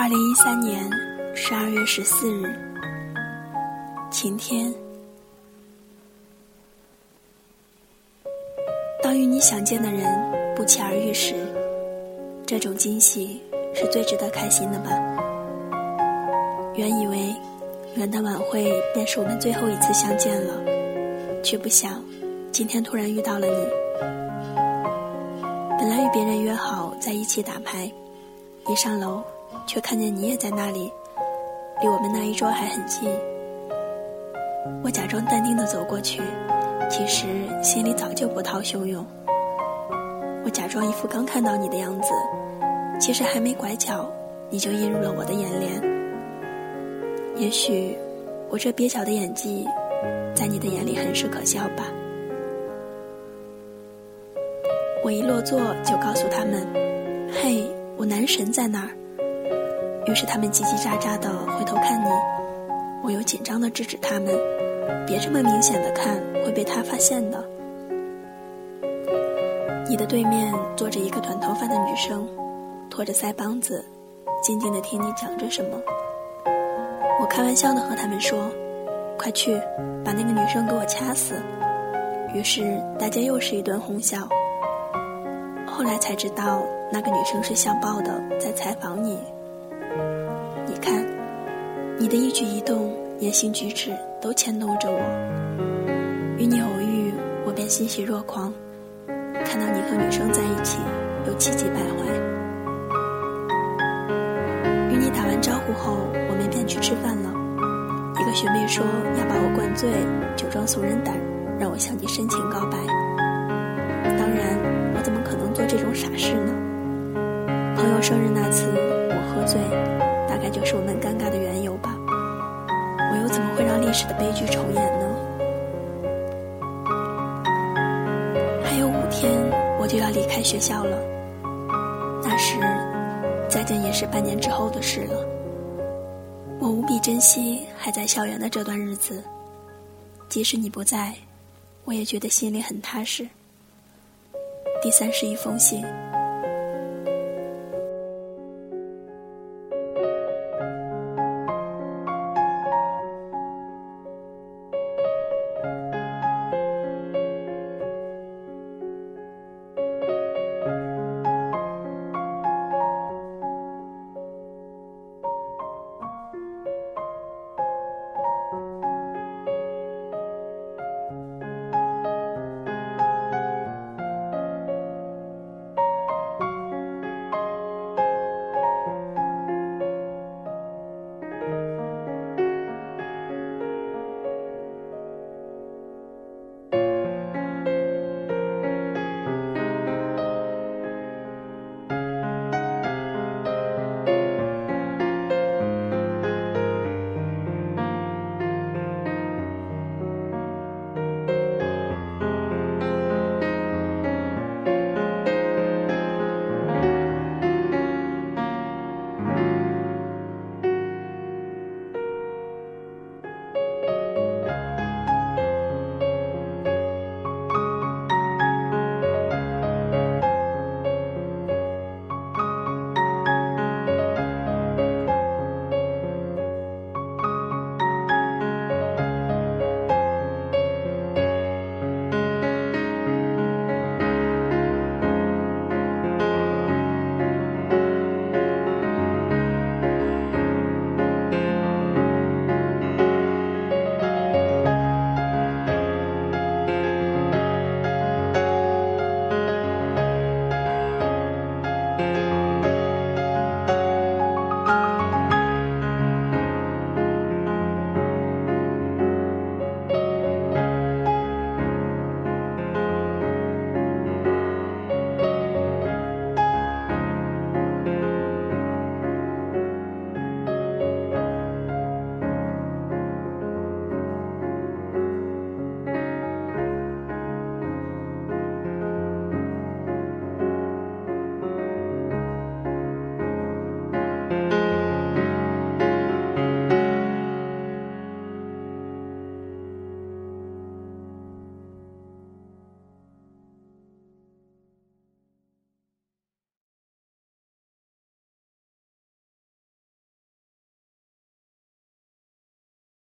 二零一三年十二月十四日，晴天。当与你想见的人不期而遇时，这种惊喜是最值得开心的吧？原以为元旦晚会便是我们最后一次相见了，却不想今天突然遇到了你。本来与别人约好在一起打牌，一上楼。却看见你也在那里，离我们那一桌还很近。我假装淡定的走过去，其实心里早就波涛汹涌。我假装一副刚看到你的样子，其实还没拐角，你就映入了我的眼帘。也许我这蹩脚的演技，在你的眼里很是可笑吧。我一落座就告诉他们：“嘿，我男神在那儿。”于是他们叽叽喳喳的回头看你，我又紧张的制止他们，别这么明显的看，会被他发现的。你的对面坐着一个短头发的女生，托着腮帮子，静静的听你讲着什么。我开玩笑的和他们说：“快去，把那个女生给我掐死。”于是大家又是一顿哄笑。后来才知道，那个女生是校报的，在采访你。你的一举一动、言行举止都牵动着我。与你偶遇，我便欣喜若狂；看到你和女生在一起，又气急败坏。与你打完招呼后，我们便去吃饭了。一个学妹说要把我灌醉，酒壮怂人胆，让我向你深情告白。当然，我怎么可能做这种傻事呢？朋友生日那次，历史的悲剧重演呢？还有五天我就要离开学校了，那时再见也是半年之后的事了。我无比珍惜还在校园的这段日子，即使你不在，我也觉得心里很踏实。第三十一封信。